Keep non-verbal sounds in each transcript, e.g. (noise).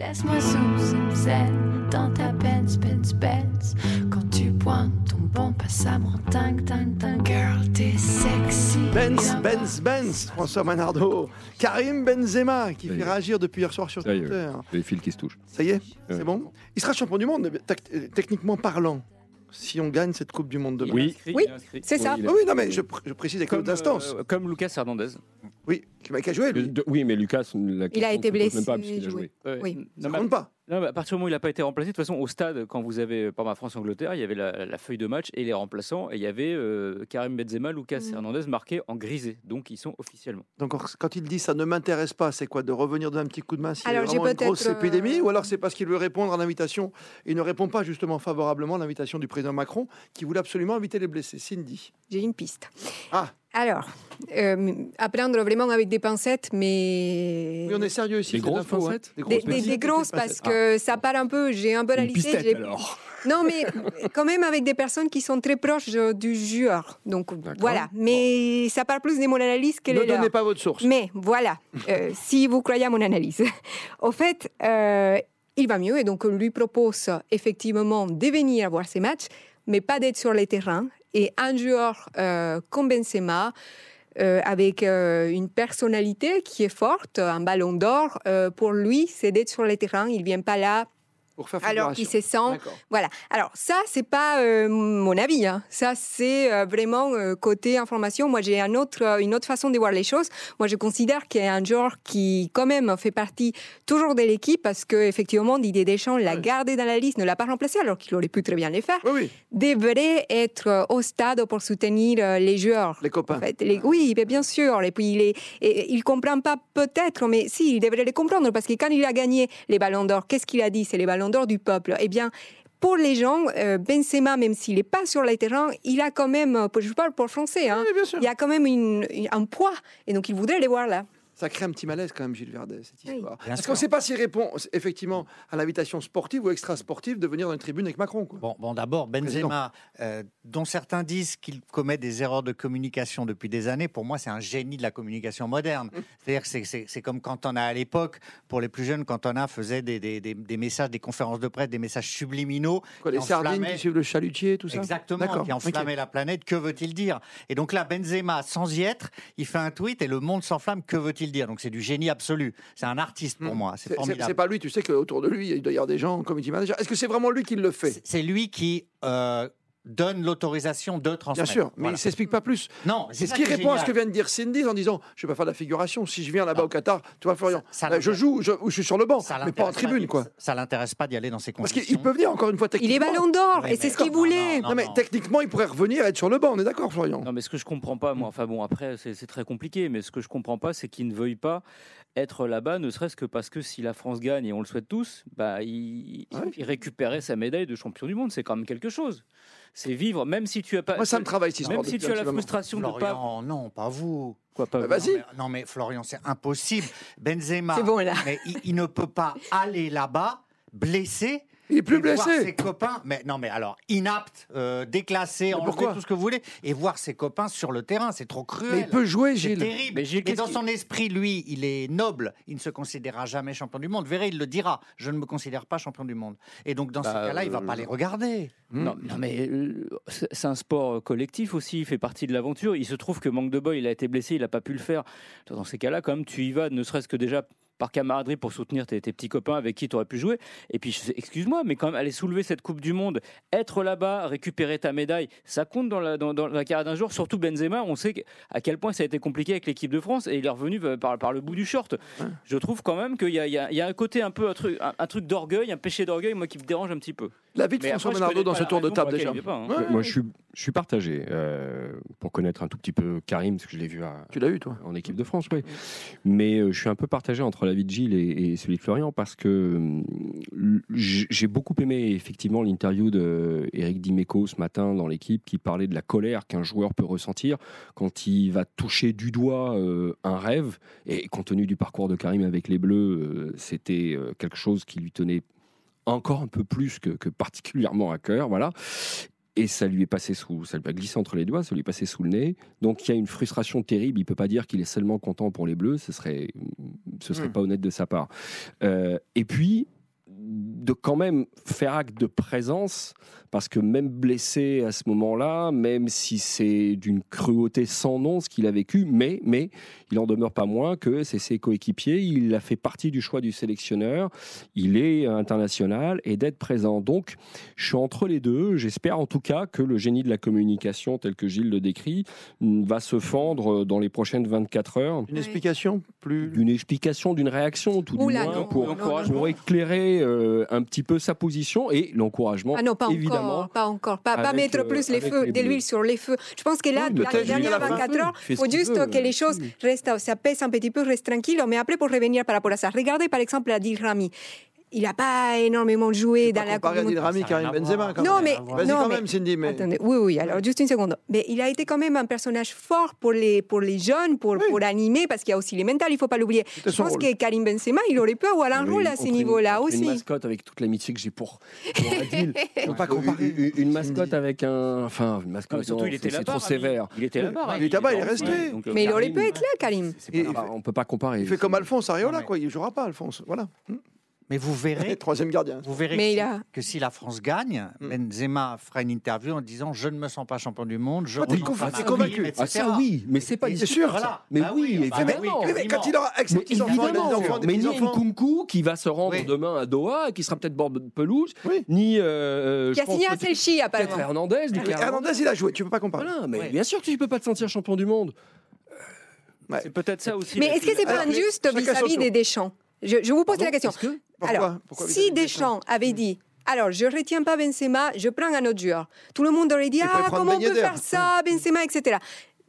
Laisse-moi zen dans ta Benz, Benz, Benz. Quand tu pointes ton bon passabre en tang, tang, tang. Girl, t'es sexy. Benz, Benz, Benz, François Manardo. Karim Benzema qui fait réagir depuis hier soir sur Ça y est, Twitter. Les fils qui se touchent. Ça y est, Ouais. c'est bon Il sera champion du monde, euh, techniquement parlant, si on gagne cette Coupe du Monde demain. Oui. Oui, c'est ça. Oui, non, mais je, pr- je précise avec Comme, d'autres instances. euh, comme Lucas Hernandez. Oui, qui jouer, Le- lui. de- oui, mais Lucas, la question a été blessé, Même pas, puisqu'il a joué. joué. Ouais. Oui. Ça Non, mais- compte pas. Non, mais à partir du moment où il n'a pas été remplacé, de toute façon, au stade, quand vous avez, par ma France-Angleterre, il y avait la, la feuille de match et les remplaçants, et il y avait euh, Karim Benzema, Lucas Mhm. Hernandez marqués en grisé. Donc, ils sont officiellement. Donc quand il dit ça ne m'intéresse pas, c'est quoi De revenir d'un petit coup de main s'il y a vraiment une grosse euh, épidémie Ou alors c'est parce qu'il veut répondre à l'invitation Il ne répond pas justement favorablement à l'invitation du président Macron qui voulait absolument inviter les blessés. Cindy. J'ai une piste. Ah. Alors, euh, à prendre vraiment avec des pincettes, mais. Oui, on est sérieux ici. Des grosses hein. pincettes Des Des, grosses des- des des parce que ça part un peu, j'ai un peu alors. Non, mais quand même avec des personnes qui sont très proches du joueur. Donc voilà, mais ça part plus de mon analyse que Ne les leurs. donnez pas votre source. Mais voilà, (laughs) euh, si vous croyez à mon analyse. (laughs) Au fait, euh, il va mieux et donc on lui propose effectivement de venir voir ces matchs, mais pas d'être sur les terrains. Et un joueur euh, comme Benzema, euh, avec euh, une personnalité qui est forte, un ballon d'or, euh, pour lui, c'est d'être sur les terrains. Il vient pas là Pour faire alors figuration. se sent voilà. Alors ça, c'est pas euh, mon avis. hein. Ça, c'est euh, vraiment euh, côté information. Moi, j'ai un autre, une autre façon de voir les choses. Moi, je considère qu'il y a un joueur qui, quand même, fait partie toujours de l'équipe parce que effectivement, Didier Deschamps l'a gardé dans la liste, ne l'a pas remplacé alors qu'il aurait pu très bien le faire. Oui, oui, Devrait être au stade pour soutenir les joueurs. les copains. En fait, les- oui, mais bien sûr. Et puis, il est, et, il comprend pas peut-être, mais si, il devrait les comprendre parce que quand il a gagné les Ballons d'Or, qu'est-ce qu'il a dit? C'est les Ballons d'Or du peuple. Eh bien. Pour les gens, euh, Benzema, même s'il n'est pas sur le terrain, il a quand même, je parle pour le français, hein, Oui, il y a quand même une- une- un poids, et donc il voudrait les voir là. Ça crée un petit malaise quand même, Gilles Verdet, cette histoire. Parce qu'on ne sait pas s'il répond effectivement à l'invitation sportive ou extra-sportive de venir dans une tribune avec Macron. Quoi. Bon, bon d'abord, Benzema, euh, dont certains disent qu'il commet des erreurs de communication depuis des années, pour moi, c'est un génie de la communication moderne. C'est-à-dire que c'est- comme quand on a à l'époque, pour les plus jeunes, quand on a faisait des, des- des- des messages, des conférences de presse, des messages subliminaux. Quoi, les sardines enflammaient- qui suivent le chalutier, tout ça Exactement, qui enflammait ok. la planète, que veut-il dire? Et donc là, Benzema, sans y être, il fait un tweet et le monde s'enflamme, que veut-il dire Donc c'est du génie absolu. C'est un artiste pour Hmm. moi, c'est formidable. c'est pas lui, tu sais qu'autour de lui, il doit y avoir des gens, committee manager. Est-ce que c'est vraiment lui qui le fait? C'est- C'est lui qui euh, donne l'autorisation de Bien transmettre. sûr, mais Voilà. il s'explique pas plus. Non, C'est ce qui répond à ce que vient de dire Cindy en disant Je vais pas faire de la figuration. Si je viens là-bas Non. au Qatar, tu vois, Florian, Ça- ça euh, je joue je- ou je suis sur le banc, Ça mais pas en tribune, quoi. Ça, ça l'intéresse pas d'y aller dans ces Parce conditions. qu'il peut venir encore une fois Il est techniquement. ballon d'or, et c'est ce qu'il Non, voulait. non, Non, mais techniquement, il pourrait revenir et être sur le banc, on est d'accord, Florian Non, mais ce que je comprends pas, moi, enfin bon, après, c'est c'est très compliqué, mais ce que je comprends pas, c'est qu'il ne veuille pas être là-bas, ne serait-ce que parce que si la France gagne, et on le souhaite tous, bah, il, Ouais. il récupérait sa médaille de champion du monde. C'est quand même quelque chose. C'est vivre, même si tu as pas. Moi, ça me travaille, si même si tu as la frustration de pas. Florian, non, pas vous. Quoi, pas Bah, vous. vas-y. Non mais, non, mais Florian, c'est impossible. Benzema, C'est bon, là. mais il, il ne peut pas aller là-bas blessé. Il est plus et voir blessé. ses copains, mais non, mais alors inapte, euh, déclassé, enlevé, pourquoi tout ce que vous voulez, et voir ses copains sur le terrain, c'est trop cruel. Mais il peut jouer, C'est Gilles. terrible. Mais Gilles, Mais dans son esprit, lui, il est noble. Il ne se considérera jamais champion du monde. Verrez, il le dira. Je ne me considère pas champion du monde. Et donc, dans Bah, ces cas-là, il va euh, pas les regarder. Non, non, mais euh, c'est c'est un sport euh, collectif aussi, il fait partie de l'aventure. Il se trouve que Manque de Boy, il a été blessé, il n'a pas pu le faire. Dans ces cas-là, quand même, tu y vas, ne serait-ce que déjà par camaraderie pour soutenir tes, tes petits copains avec qui tu aurais pu jouer. Et puis, excuse-moi, mais quand même, aller soulever cette Coupe du Monde, être là-bas, récupérer ta médaille, ça compte dans la, dans, dans la carrière d'un jour. Surtout Benzema, on sait à quel point ça a été compliqué avec l'équipe de France et il est revenu euh, par, par le bout du short. Je trouve quand même qu'il y, a- il y y a un côté un peu, un truc, un, un truc d'orgueil, un péché d'orgueil, moi, qui me dérange un petit peu. La vie de Mais François après, je Menardo connais dans pas ce la tour de raison table déjà. laquelle il veut pas, hein. Ouais, Moi, je suis, je suis partagé euh, pour connaître un tout petit peu Karim, parce que je l'ai vu à- Tu l'as eu, toi en équipe de France, oui. Mais euh, je suis un peu partagé entre l'avis de Gilles et, et celui de Florian parce que euh, j- j'ai beaucoup aimé effectivement l'interview de Eric Dimeco ce matin dans l'équipe qui parlait de la colère qu'un joueur peut ressentir quand il va toucher du doigt euh, un rêve. Et compte tenu du parcours de Karim avec les Bleus, euh, c'était euh, quelque chose qui lui tenait encore un peu plus que, que particulièrement à cœur, voilà. et ça lui est passé sous, ça lui a glissé entre les doigts, ça lui est passé sous le nez. Donc il y a une frustration terrible. Il peut pas dire qu'il est seulement content pour les Bleus, ce serait, ce serait Hmm. pas honnête de sa part. Euh, et puis de quand même faire acte de présence, parce que même blessé à ce moment-là, même si c'est d'une cruauté sans nom ce qu'il a vécu, mais, mais il en demeure pas moins que c'est ses coéquipiers, il a fait partie du choix du sélectionneur, il est international et d'être présent. Donc, je suis entre les deux. J'espère en tout cas que le génie de la communication, tel que Gilles le décrit, va se fendre dans les prochaines 24 heures. Une explication plus. D'une explication, d'une réaction, tout du Oula, moins, non, pour, non. pour éclairer euh, un petit peu sa position et l'encouragement, Ah non, pas évidemment. encore, pas encore, pas, mettre euh, plus les feux, de l'huile sur les feux. Je pense que là, Oui, la fin. 24 heures, Il faut juste veut, que les choses restent, ça pèse un petit peu, restent tranquilles. Mais après, pour revenir par rapport à ça, regardez par exemple Adil Rami. Il n'a pas énormément joué dans la Coupe Comparé à du Monde. Adil Rami, Karim Benzema. quand Non, même. mais- Vas-y non, quand mais- même, Cindy. Mais... Attendez, oui, oui, alors juste une seconde. Mais il a été quand même un personnage fort pour les, pour les jeunes, pour, Oui. pour animer, parce qu'il y a aussi les mentales, il ne faut pas l'oublier. Je pense rôle. que Karim Benzema, il aurait pu avoir un Oui, rôle à une- niveaux-là entre Une aussi. mascotte avec toute l'amitié que j'ai pour, pour Adil. Faut (laughs) pas Entre comparer. Une, mascotte avec un. Enfin, une mascotte. mais surtout, non, il était c'est trop sévère. Il était là-bas. Il était là-bas, il est resté. Euh, Mais il aurait Karim, pu être là, Karim. Et- pas- on peut pas comparer. Il fait comme Alphonse Areola, quoi. Il jouera pas, Alphonse. Voilà. Mais vous verrez, (laughs) Troisième gardien. vous verrez Mais que, il a- que si la France gagne, Mm. Benzema fera une interview en disant je ne me sens pas champion du monde, je Ah, t'es renonce convaincu- à Ah, ça oui, mais c'est pas C'est sûr. Voilà. Mais Bah oui, bah évidemment. Mais quand il aura avec son Mais petit enfant, il a des évidemment, enfants, mais ni. Nkunku qui va se rendre Oui. demain à Doha et qui sera peut-être bord de pelouse, Oui. ni euh, Qui je a signé un peut-être- Selchi, peut-être apparemment. Hernandez, Hernandez, il a joué. Tu peux pas comparer. Voilà, mais Ouais. bien sûr que tu peux pas te sentir champion du monde. C'est peut-être ça aussi. Mais est-ce que c'est pas injuste vis-à-vis des Deschamps je, je vous pose Pardon la question. Est-ce que- Pourquoi Alors, Pourquoi si Deschamps avait dit alors, je ne retiens pas Benzema, je prends un autre joueur. Tout le monde aurait dit Ah, comment on peut faire ça, Benzema, etc.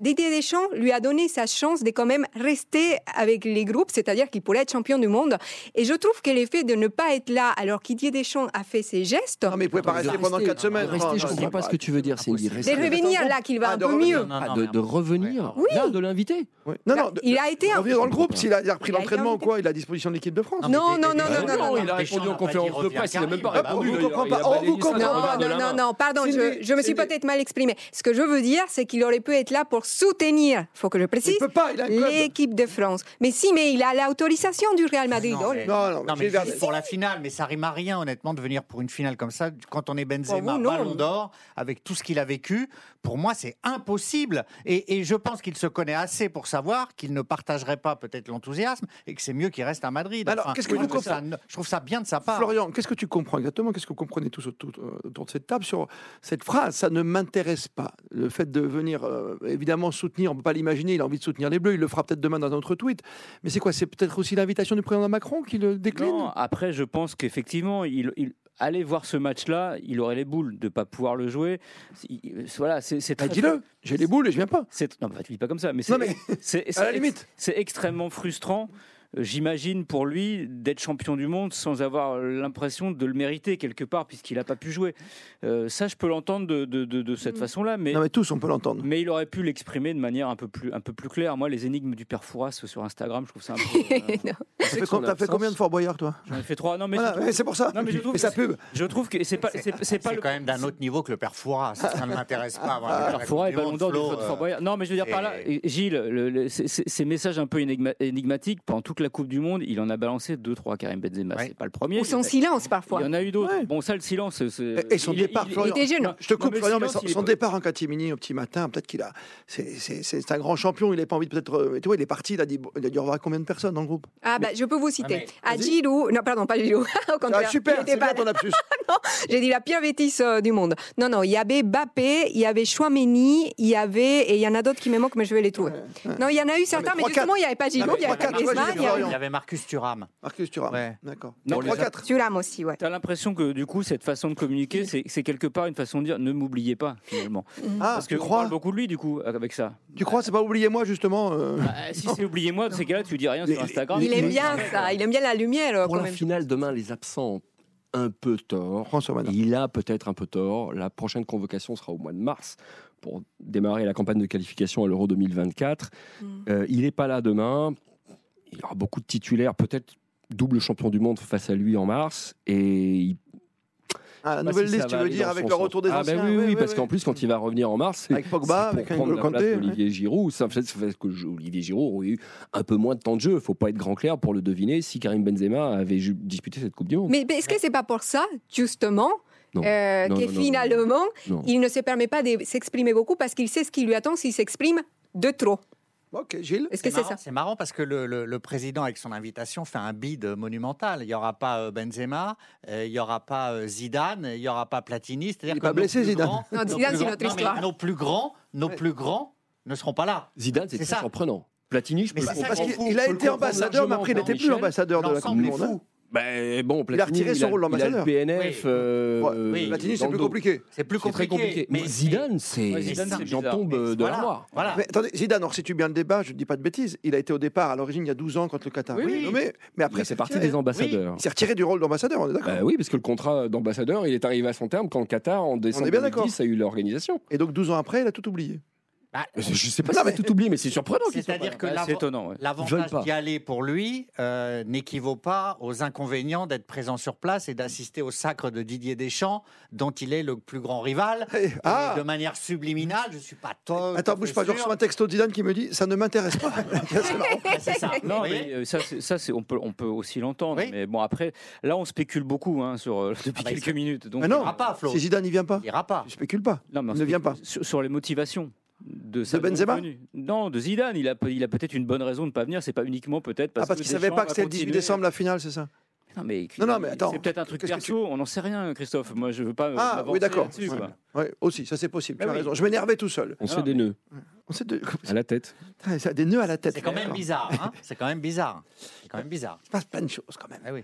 Didier Deschamps lui a donné sa chance de quand même rester avec les groupes, c'est-à-dire qu'il pourrait être champion du monde. Et je trouve que l'effet de ne pas être là alors que Didier Deschamps a fait ses gestes, Non, mais il pouvait pas rester pendant 4 semaines. Rester, Non, je non, comprends pas ce que tu veux dire, Cindy. de Rester. revenir là, qu'il va Ah, un de peu revenir. mieux. Non, Ah, non, de, revenir Oui. là, de l'inviter. Oui. Non, non, de- Il a été un- revenir dans le groupe s'il a, a repris a l'entraînement ou quoi, il est à disposition de l'équipe de France. Non, non, non, non, non, non, il a Deschamps répondu en n'a pas dit conférence de presse, il n'a même pas. Ah, répondu. a- a on vous comprend pas. non, non, pardon, je, me suis peut-être mal exprimée. Ce que je veux dire, c'est qu'il aurait pu être là pour soutenir, il faut que je Il précise, peut pas, il a un club. l'équipe de France. Mais si, mais il a l'autorisation du Real Madrid. Non, Oh, mais- Non, non, mais pour la finale, mais ça rime à rien, honnêtement, de venir pour une finale comme ça. Quand on est Benzema, vous, non. ballon d'or, avec tout ce qu'il a vécu, pour moi, c'est impossible. Et, et je pense qu'il se connaît assez pour savoir qu'il ne partagerait pas peut-être l'enthousiasme et que c'est mieux qu'il reste à Madrid. Alors, qu'est-ce que moi, vous je, trouve ça, comprenez je trouve ça bien de sa part. Florian, qu'est-ce que tu comprends exactement? Qu'est-ce que vous comprenez tous autour, euh, autour de cette table sur cette phrase? Ça ne m'intéresse pas. Le fait de venir, euh, évidemment, soutenir, on ne peut pas l'imaginer, il a envie de soutenir les Bleus, il le fera peut-être demain dans un autre tweet. Mais c'est quoi C'est peut-être aussi l'invitation du président Macron qui le décline Non, après, je pense qu'effectivement, il, il- aller voir ce match-là, il aurait les boules de ne pas pouvoir le jouer. Il- Voilà, c'est Bah, très- Dis-le, j'ai les boules et je viens pas. Non, bah, tu dis pas comme ça, mais c'est à la limite. c'est extrêmement frustrant. J'imagine pour lui d'être champion du monde sans avoir l'impression de le mériter quelque part puisqu'il n'a pas pu jouer. Euh, ça, je peux l'entendre de, de- de- de cette Mm. façon-là, mais, Non, mais tous, on peut l'entendre. mais il aurait pu l'exprimer de manière un peu plus, un peu plus claire. Moi, les énigmes du père Fouras sur Instagram, je trouve ça un peu. (laughs) euh. T'as fait, fait combien de Fort Boyard, toi? J'en ai fait trois. Non, mais Voilà, trouve- C'est pour ça. Non, mais je trouve sa c'est- pub. je trouve que c'est pas, c'est, pas le quand même d'un autre niveau que le père Fouras. Ça ne m'intéresse pas. voilà, Alors, Coupe Fouras est ballon d'or du Flo, Fort Boyard. Non, mais je veux dire par là, Gilles, le- le- ces- messages un peu énigma- énigmatiques, pendant toute la Coupe du Monde, il en a balancé deux, trois, Karim Benzema. Ouais. C'est pas le premier. Ou son silence parfois. Il y en a eu d'autres. Ouais. Bon, ça, le silence. c'est- Et- son il départ, il- Florian. Il était jeune. Je te Non, coupe, mais son, départ en catimini au petit matin, peut-être qu'il a. c'est- C'est c'est un grand champion, il n'a pas envie de peut-être. euh, Tu vois, il est parti, il a dit, il a dit au revoir à combien de personnes dans le groupe? Ah, bah, je peux vous citer. vas-y. Giroud, non, pardon, pas (laughs) contraire. Ah, super, c'est pas- ton lapsus. (laughs) J'ai dit la pire bêtise euh, du monde. Non, non, il y avait Bappé, il y avait Chouameni, il y avait. Et il y en a d'autres qui me manquent, mais je vais les trouver. Non, il y en a eu certains, mais, justement, il n'y avait pas mais il y avait tu il y avait Marcus Thuram. Marcus Thuram. Ouais. D'accord. Non, Bon, les 3-4. Thuram aussi, ouais. T'as l'impression que du coup, cette façon de communiquer, c'est c'est quelque part une façon de dire ne m'oubliez pas, finalement. (laughs) Ah, Parce tu qu'on crois parle beaucoup de lui, du coup, avec ça. Tu crois, c'est pas oubliez-moi, justement euh, Ah, si c'est oubliez-moi, dans ces cas-là, tu dis rien sur Les- Instagram. Il aime bien ça, il aime bien la lumière Pour quand la même. finale demain, les absents ont un peu tort. Il a peut-être un peu tort. La prochaine convocation sera au mois de mars pour démarrer la campagne de qualification à l'Euro 2024. Mm. Euh, il n'est pas là demain. Il y aura beaucoup de titulaires, peut-être double champion du monde face à lui en mars. Et il, Ah, nouvelle si liste, tu va veux dire, avec le retour des ah, anciens bah oui, parce qu'en plus, quand il va revenir en mars, Avec Pogba, avec pour prendre la N'Golo place Kanté. d'Olivier Giroud. Ça fait, que Olivier Giroud aurait eu un peu moins de temps de jeu. Il faut pas être grand clair pour le deviner si Karim Benzema avait disputé cette Coupe du Monde. Mais, mais est-ce que c'est pas pour ça, justement, Non. euh, Non, que non, non, non, finalement, Non. il ne se permet pas de s'exprimer beaucoup parce qu'il sait ce qui lui attend s'il s'exprime de trop? Ok, Gilles. Est-ce que c'est marrant- ça C'est marrant parce que le, le- le président, avec son invitation, fait un bid monumental. Il n'y aura pas euh, Benzema, euh, il n'y aura pas euh, Zidane, il n'y aura pas Platini. C'est-à-dire Il que pas blessé, Zidane. grands- Non, nos Zidane, plus c'est grands- notre non, histoire. Nos plus grands, nos Ouais. plus grands ne seront pas là. Zidane, c'est surprenant. Platini, je peux Mais le comprendre. Parce qu'il a été ambassadeur, mais après, il n'était plus ambassadeur de la Coupe du Monde. Ben, bon, Il a retiré Platini, son rôle Il a d'ambassadeur. le PNF. Oui. euh, Ouais, Platini, c'est plus compliqué. C'est plus compliqué. compliqué. Mais Zidane, c'est. Ouais, Zidane, c'est J'en tombe euh, de voilà, l'armoire. Voilà. Mais attendez, Zidane, on situe bien le débat, je ne dis pas de bêtises. Il a été au départ, à l'origine, il y a 12 ans, quand le Qatar Oui, a été oui. nommé. Mais après, c'est parti des ambassadeurs. Il s'est retiré du rôle d'ambassadeur, on est d'accord Bah oui, parce que le contrat d'ambassadeur, il est arrivé à son terme quand le Qatar, en décembre est bien d'accord. 2010, a eu l'organisation. Et donc 12 ans après, il a tout oublié. Bah, Je sais pas Non, si mais- tout oublié, mais c'est surprenant. C'est-à-dire que Ouais, ouais. Veulent l'avantage pas. d'y aller pour lui euh, n'équivaut pas aux inconvénients d'être présent sur place et d'assister au sacre de Didier Deschamps, dont il est le plus grand rival. Eh, Et Ah de manière subliminale, je suis pas tôt. Attends, bouge pas, je reçois un texto de Zidane qui me dit Ça ne m'intéresse pas. (laughs) (laughs) C'est ça. Non, mais euh, ça, ça on, peut, on peut aussi l'entendre. Oui. Mais bon, après, là, on spécule beaucoup hein, sur, euh, (laughs) depuis Ah bah, il quelques minutes. Donc, Mais Il non, ira pas, Flo. si Zidane n'y vient pas, Il ira pas. je spécule pas. Non, mais on Il ne vient pas. Sur, sur les motivations. De, Benzema venue. Non, de Zidane. Il a, peut- il a peut-être une bonne raison de ne pas venir. C'est pas uniquement peut-être parce, Ah, parce qu'il savait pas que c'était le 18 continuer. décembre la finale, c'est ça Non, mais, Non, non, mais attends. C'est peut-être un truc Qu'est-ce que perso. On n'en sait rien, Christophe. Moi, je veux pas. euh, Ah, oui, d'accord. là-dessus, Ouais. aussi, ça c'est possible, tu Ah as oui. raison. Je m'énervais tout seul. On se Ah fait non, des nœuds On sait de... à la tête. Ça a des nœuds à la tête. C'est quand même bizarre. hein. C'est quand même bizarre. C'est quand même bizarre. Il se passe plein de choses quand même. Ah oui.